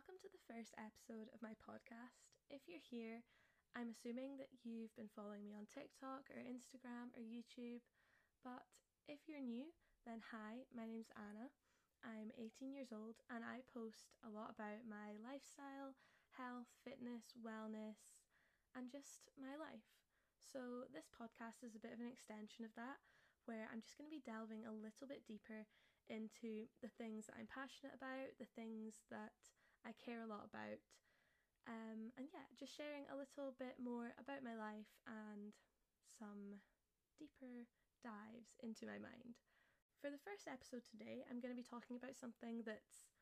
welcome to the first episode of my podcast. If you're here, I'm assuming that you've been following me on TikTok or Instagram or YouTube, but if you're new, then hi, my name's Anna. I'm 18 years old and I post a lot about my lifestyle, health, fitness, wellness, and just my life. So, this podcast is a bit of an extension of that, where I'm just going to be delving a little bit deeper into the things that I'm passionate about, the things that I care a lot about, um, and yeah, just sharing a little bit more about my life and some deeper dives into my mind. For the first episode today, I'm going to be talking about something that's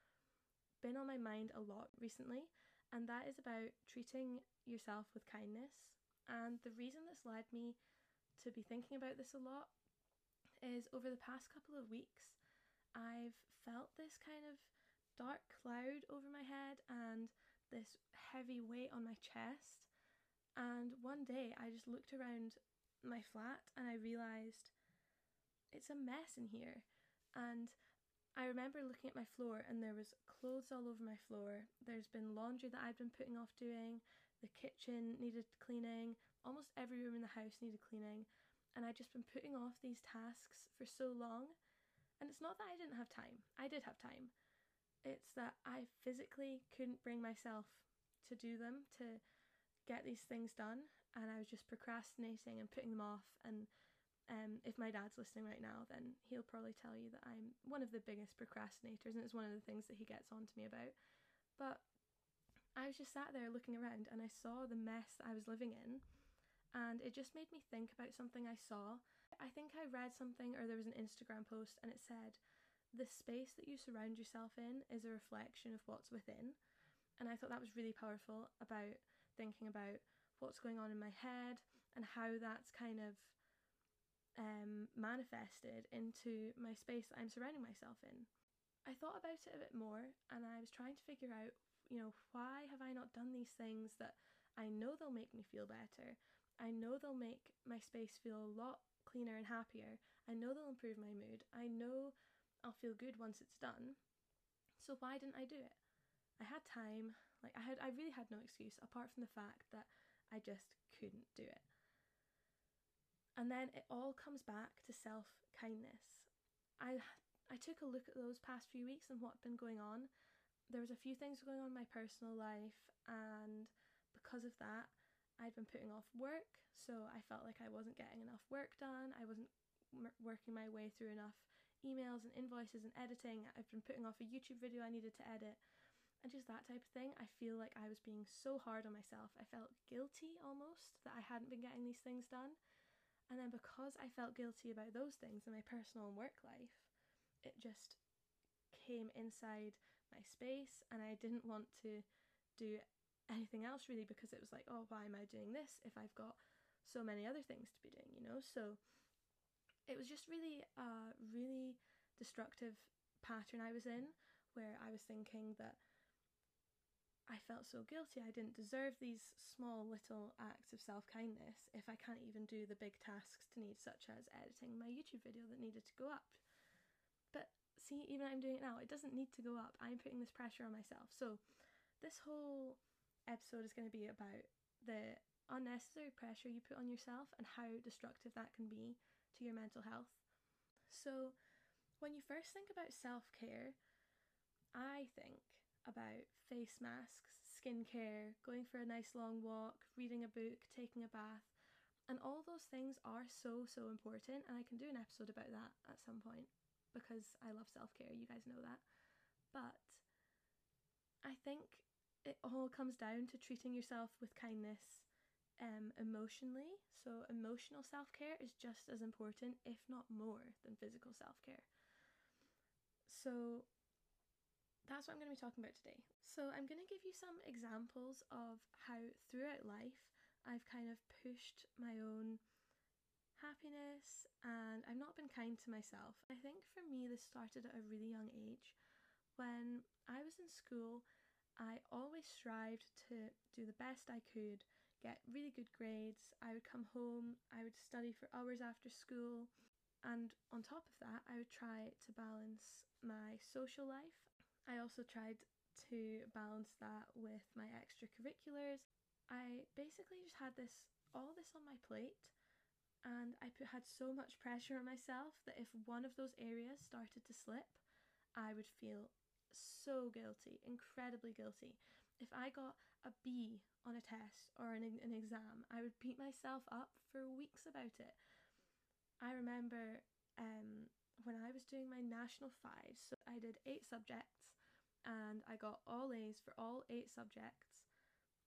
been on my mind a lot recently, and that is about treating yourself with kindness. And the reason that's led me to be thinking about this a lot is over the past couple of weeks, I've felt this kind of dark cloud over my head and this heavy weight on my chest. And one day I just looked around my flat and I realised it's a mess in here. And I remember looking at my floor and there was clothes all over my floor. There's been laundry that I've been putting off doing. The kitchen needed cleaning. Almost every room in the house needed cleaning. And I'd just been putting off these tasks for so long. And it's not that I didn't have time, I did have time. It's that I physically couldn't bring myself to do them, to get these things done. And I was just procrastinating and putting them off. And um, if my dad's listening right now, then he'll probably tell you that I'm one of the biggest procrastinators, and it's one of the things that he gets on to me about. But I was just sat there looking around and I saw the mess that I was living in and it just made me think about something I saw. I think I read something or there was an Instagram post and it said, The space that you surround yourself in is a reflection of what's within. And I thought that was really powerful about thinking about what's going on in my head and how that's kind of um, manifested into my space that I'm surrounding myself in. I thought about it a bit more and I was trying to figure out, you know, why have I not done these things that I know they'll make me feel better? I know they'll make my space feel a lot cleaner and happier. I know they'll improve my mood. I know I'll feel good once it's done. So why didn't I do it? I had time. Like I had I really had no excuse apart from the fact that I just couldn't do it. And then it all comes back to self-kindness. I I took a look at those past few weeks and what'd been going on. There was a few things going on in my personal life and because of that, I'd been putting off work, so I felt like I wasn't getting enough work done. I wasn't working my way through enough emails and invoices and editing. I've been putting off a YouTube video I needed to edit and just that type of thing. I feel like I was being so hard on myself. I felt guilty almost that I hadn't been getting these things done. And then because I felt guilty about those things in my personal and work life, it just came inside my space and I didn't want to do anything else really because it was like, oh, why am I doing this if I've got so many other things to be doing, you know? So it was just really a really destructive pattern I was in where I was thinking that I felt so guilty. I didn't deserve these small little acts of self kindness if I can't even do the big tasks to need, such as editing my YouTube video that needed to go up. But see, even I'm doing it now, it doesn't need to go up. I'm putting this pressure on myself. So, this whole episode is going to be about the unnecessary pressure you put on yourself and how destructive that can be to your mental health. So, when you first think about self care, I think about face masks, skincare, going for a nice long walk, reading a book, taking a bath, and all those things are so, so important. And I can do an episode about that at some point because I love self care, you guys know that. But I think it all comes down to treating yourself with kindness um, emotionally. So, emotional self care is just as important, if not more, than physical self care. So, that's what I'm going to be talking about today. So, I'm going to give you some examples of how throughout life I've kind of pushed my own happiness and I've not been kind to myself. I think for me, this started at a really young age when I was in school I always strived to do the best I could, get really good grades. I would come home, I would study for hours after school, and on top of that, I would try to balance my social life. I also tried to balance that with my extracurriculars. I basically just had this all this on my plate and I put, had so much pressure on myself that if one of those areas started to slip, I would feel so guilty, incredibly guilty. If I got a B on a test or an, an exam, I would beat myself up for weeks about it. I remember um, when I was doing my national fives, so I did eight subjects and I got all A's for all eight subjects.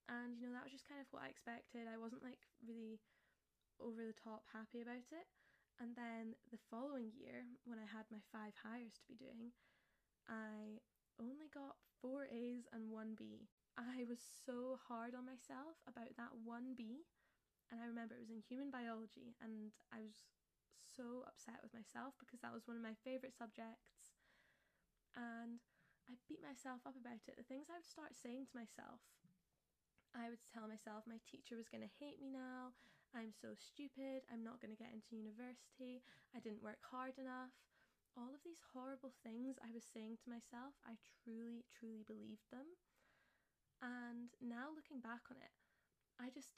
And you know, that was just kind of what I expected. I wasn't like really over the top happy about it. And then the following year, when I had my five Highers to be doing, I only got four A's and one B. I was so hard on myself about that one B. And I remember it was in human biology, and I was so upset with myself because that was one of my favourite subjects. And I beat myself up about it. The things I would start saying to myself, I would tell myself my teacher was going to hate me now. I'm so stupid. I'm not going to get into university. I didn't work hard enough. All of these horrible things I was saying to myself, I truly, truly believed them. And now looking back on it, I just,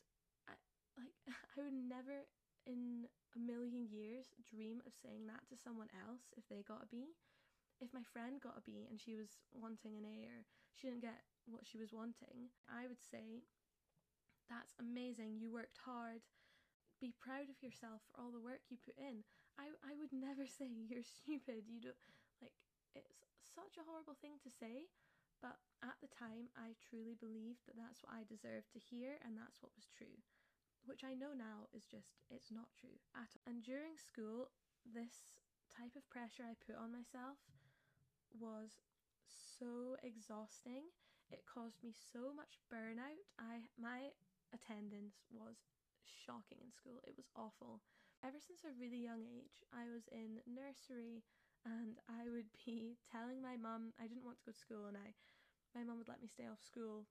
I, like, I would never in a million years dream of saying that to someone else if they got a B if my friend got a B and she was wanting an A or she didn't get what she was wanting, I would say, That's amazing, you worked hard. Be proud of yourself for all the work you put in. I, I would never say you're stupid. You don't like it's such a horrible thing to say, but at time I truly believed that that's what I deserved to hear and that's what was true. Which I know now is just it's not true at all. And during school, this type of pressure I put on myself was so exhausting. It caused me so much burnout. I my attendance was shocking in school. It was awful. Ever since a really young age, I was in nursery and I would be telling my mum I didn't want to go to school and I my mum would let me stay off school.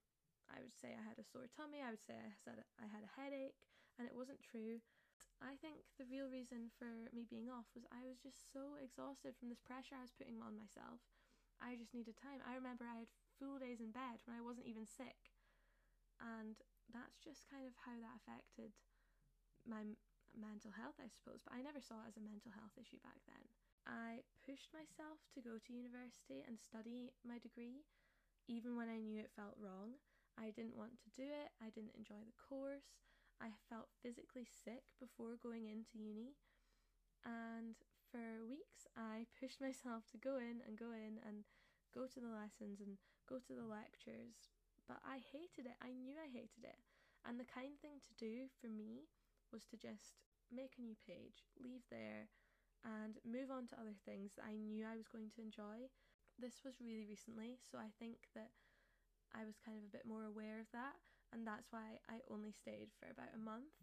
I would say I had a sore tummy, I would say I said I had a headache and it wasn't true. I think the real reason for me being off was I was just so exhausted from this pressure I was putting on myself. I just needed time. I remember I had full days in bed when I wasn't even sick. And that's just kind of how that affected my mental health, I suppose. But I never saw it as a mental health issue back then. I pushed myself to go to university and study my degree, even when I knew it felt wrong. I didn't want to do it, I didn't enjoy the course. I felt physically sick before going into uni, and for weeks I pushed myself to go in and go in and go to the lessons and go to the lectures, but I hated it. I knew I hated it. And the kind thing to do for me was to just make a new page, leave there, and move on to other things that I knew I was going to enjoy. This was really recently, so I think that I was kind of a bit more aware of that and that's why I only stayed for about a month.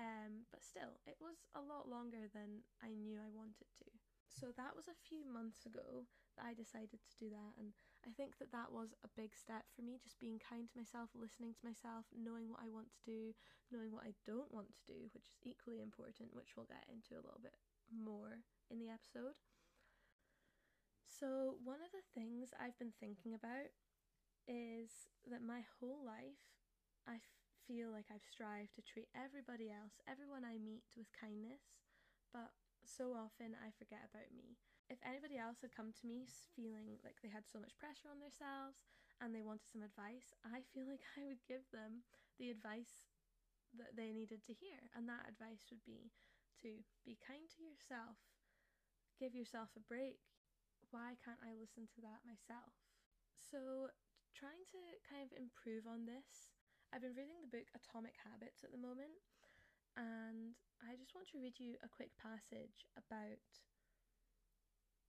Um, but still, it was a lot longer than I knew I wanted to. So that was a few months ago that I decided to do that, and I think that that was a big step for me. Just being kind to myself, listening to myself, knowing what I want to do, knowing what I don't want to do, which is equally important, which we'll get into a little bit more in the episode. So, one of the things I've been thinking about is that my whole life I feel like I've strived to treat everybody else, everyone I meet, with kindness, but so often I forget about me. If anybody else had come to me feeling like they had so much pressure on themselves and they wanted some advice, I feel like I would give them the advice that they needed to hear. And that advice would be to be kind to yourself, give yourself a break. Why can't I listen to that myself? So, trying to kind of improve on this I've been reading the book Atomic Habits at the moment, and I just want to read you a quick passage about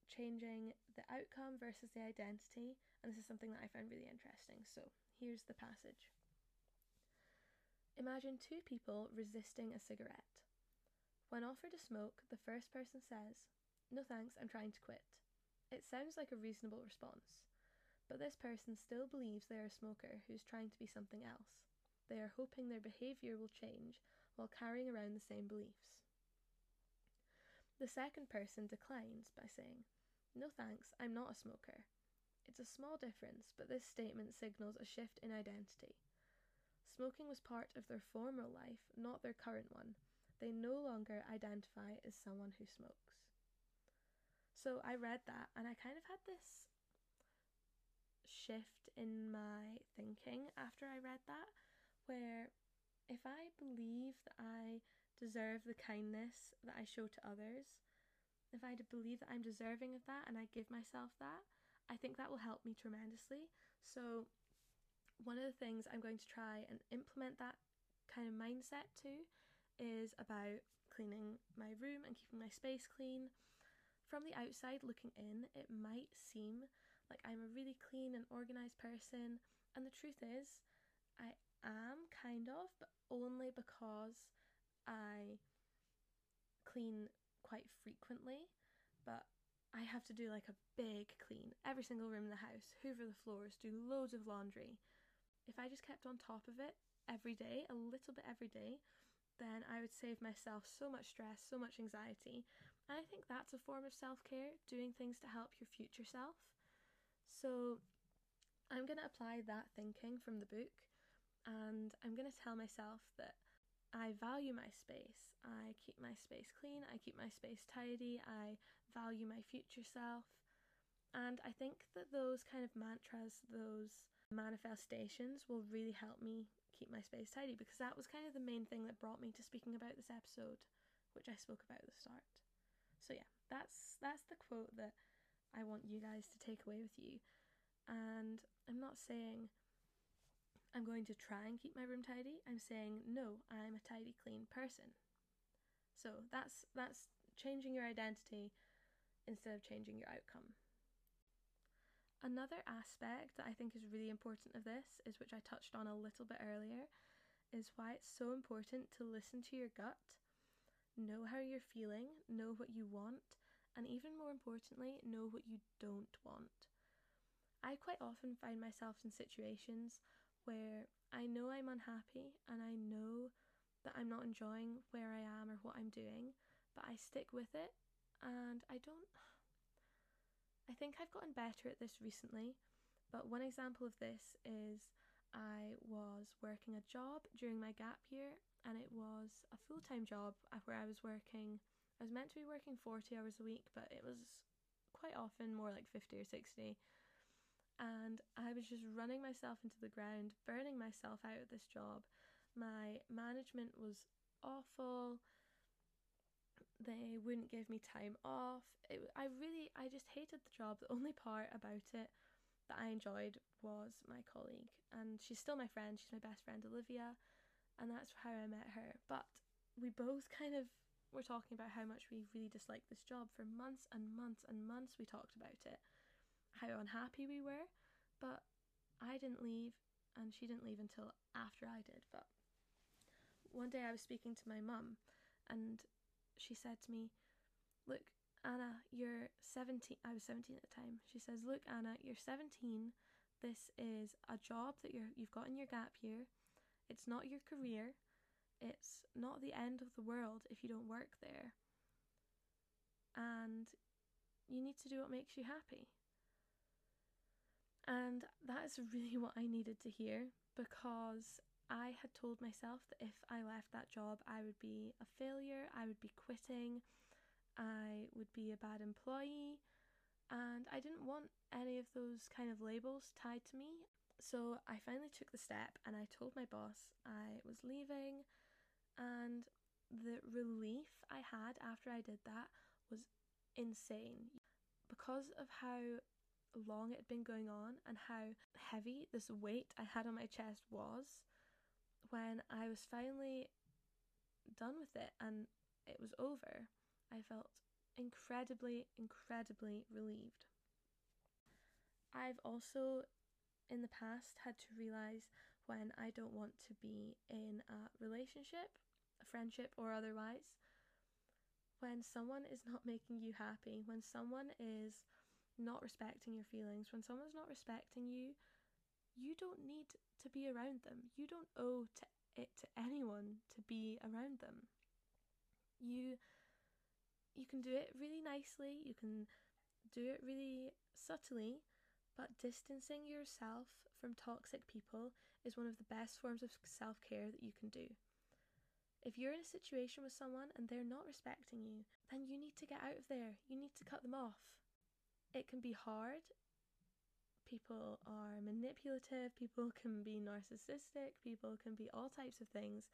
changing the outcome versus the identity, and this is something that I found really interesting. So, here's the passage Imagine two people resisting a cigarette. When offered a smoke, the first person says, No thanks, I'm trying to quit. It sounds like a reasonable response, but this person still believes they are a smoker who's trying to be something else. They are hoping their behaviour will change while carrying around the same beliefs. The second person declines by saying, No thanks, I'm not a smoker. It's a small difference, but this statement signals a shift in identity. Smoking was part of their former life, not their current one. They no longer identify as someone who smokes. So I read that and I kind of had this shift in my thinking after I read that, where if I believe that I deserve the kindness that I show to others, if I believe that I'm deserving of that and I give myself that, I think that will help me tremendously. So, one of the things I'm going to try and implement that kind of mindset to is about cleaning my room and keeping my space clean. From the outside looking in, it might seem like I'm a really clean and organized person, and the truth is, I am kind of, but only because I clean quite frequently, but I have to do like a big clean every single room in the house, hoover the floors, do loads of laundry. If I just kept on top of it every day, a little bit every day, then I would save myself so much stress, so much anxiety. And I think that's a form of self care, doing things to help your future self. So I'm going to apply that thinking from the book and I'm going to tell myself that I value my space. I keep my space clean. I keep my space tidy. I value my future self. And I think that those kind of mantras, those manifestations will really help me keep my space tidy because that was kind of the main thing that brought me to speaking about this episode, which I spoke about at the start. So yeah, that's that's the quote that I want you guys to take away with you. And I'm not saying I'm going to try and keep my room tidy. I'm saying no, I'm a tidy clean person. So that's that's changing your identity instead of changing your outcome. Another aspect that I think is really important of this is which I touched on a little bit earlier is why it's so important to listen to your gut, know how you're feeling, know what you want, and even more importantly, know what you don't want. I quite often find myself in situations where I know I'm unhappy and I know that I'm not enjoying where I am or what I'm doing, but I stick with it and I don't. I think I've gotten better at this recently, but one example of this is I was working a job during my gap year and it was a full time job where I was working. I was meant to be working 40 hours a week, but it was quite often more like 50 or 60 and I was just running myself into the ground, burning myself out at this job. My management was awful. They wouldn't give me time off. It, I really, I just hated the job. The only part about it that I enjoyed was my colleague, and she's still my friend. She's my best friend, Olivia, and that's how I met her. But we both kind of were talking about how much we really disliked this job for months and months and months. We talked about it how unhappy we were, but I didn't leave and she didn't leave until after I did. But one day I was speaking to my mum and she said to me, Look, Anna, you're 17. I was 17 at the time. She says, Look, Anna, you're 17. This is a job that you're, you've got in your gap year. It's not your career. It's not the end of the world if you don't work there. And you need to do what makes you happy. And that is really what I needed to hear because I had told myself that if I left that job, I would be a failure, I would be quitting, I would be a bad employee, and I didn't want any of those kind of labels tied to me. So I finally took the step and I told my boss I was leaving, and the relief I had after I did that was insane because of how long it had been going on and how heavy this weight I had on my chest was when I was finally done with it and it was over, I felt incredibly, incredibly relieved. I've also in the past had to realize when I don't want to be in a relationship, a friendship, or otherwise, when someone is not making you happy, when someone is not respecting your feelings, when someone's not respecting you, you don't need to be around them. You don't owe to it to anyone to be around them. You you can do it really nicely, you can do it really subtly, But distancing yourself from toxic people is one of the best forms of self care that you can do. If you're in a situation with someone and they're not respecting you, then you need to get out of there. You need to cut them off. It can be hard. People are manipulative, people can be narcissistic, people can be all types of things,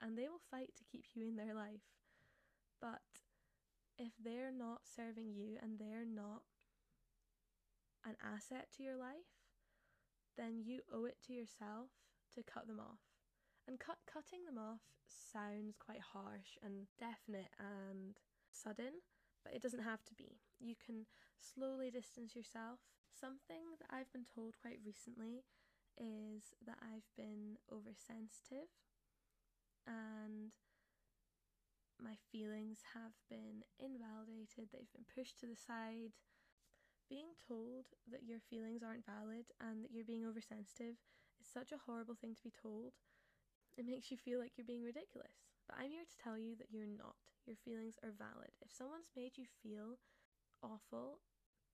and they will fight to keep you in their life. But if they're not serving you and they're not an asset to your life, then you owe it to yourself to cut them off. And cut cutting them off sounds quite harsh and definite and sudden, but it doesn't have to be. You can slowly distance yourself. Something that I've been told quite recently is that I've been oversensitive and my feelings have been invalidated, they've been pushed to the side. Being told that your feelings aren't valid and that you're being oversensitive is such a horrible thing to be told. It makes you feel like you're being ridiculous. But I'm here to tell you that you're not. Your feelings are valid. If someone's made you feel awful,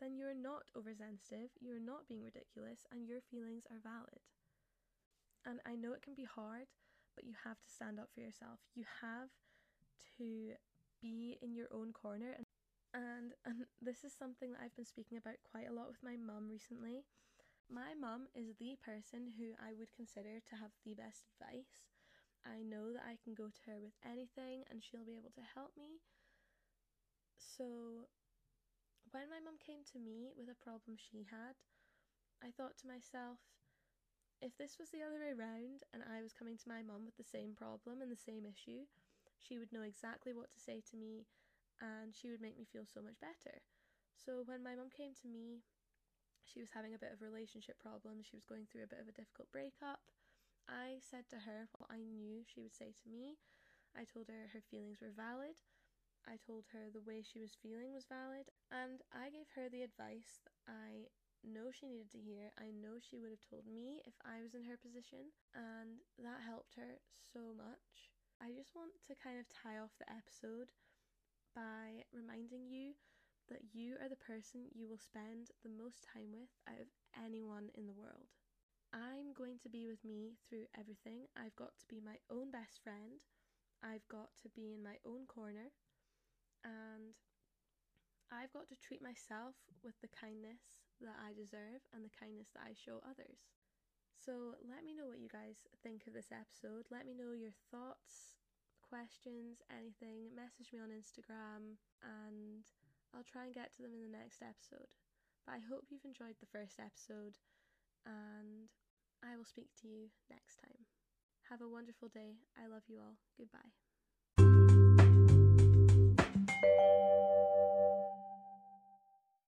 then you're not oversensitive, you're not being ridiculous, and your feelings are valid. And I know it can be hard, but you have to stand up for yourself. You have to be in your own corner and and and this is something that I've been speaking about quite a lot with my mum recently. My mum is the person who I would consider to have the best advice. I know that I can go to her with anything and she'll be able to help me. So when my mum came to me with a problem she had, I thought to myself, if this was the other way round and I was coming to my mum with the same problem and the same issue, she would know exactly what to say to me and she would make me feel so much better. So when my mum came to me, she was having a bit of relationship problems, she was going through a bit of a difficult breakup. I said to her what I knew she would say to me. I told her her feelings were valid. I told her the way she was feeling was valid, and I gave her the advice that I know she needed to hear. I know she would have told me if I was in her position, and that helped her so much. I just want to kind of tie off the episode by reminding you that you are the person you will spend the most time with out of anyone in the world. I'm going to be with me through everything. I've got to be my own best friend. I've got to be in my own corner. And I've got to treat myself with the kindness that I deserve and the kindness that I show others. So let me know what you guys think of this episode. Let me know your thoughts, questions, anything, message me on Instagram and I'll try and get to them in the next episode. But I hope you've enjoyed the first episode and I will speak to you next time. Have a wonderful day. I love you all. Goodbye.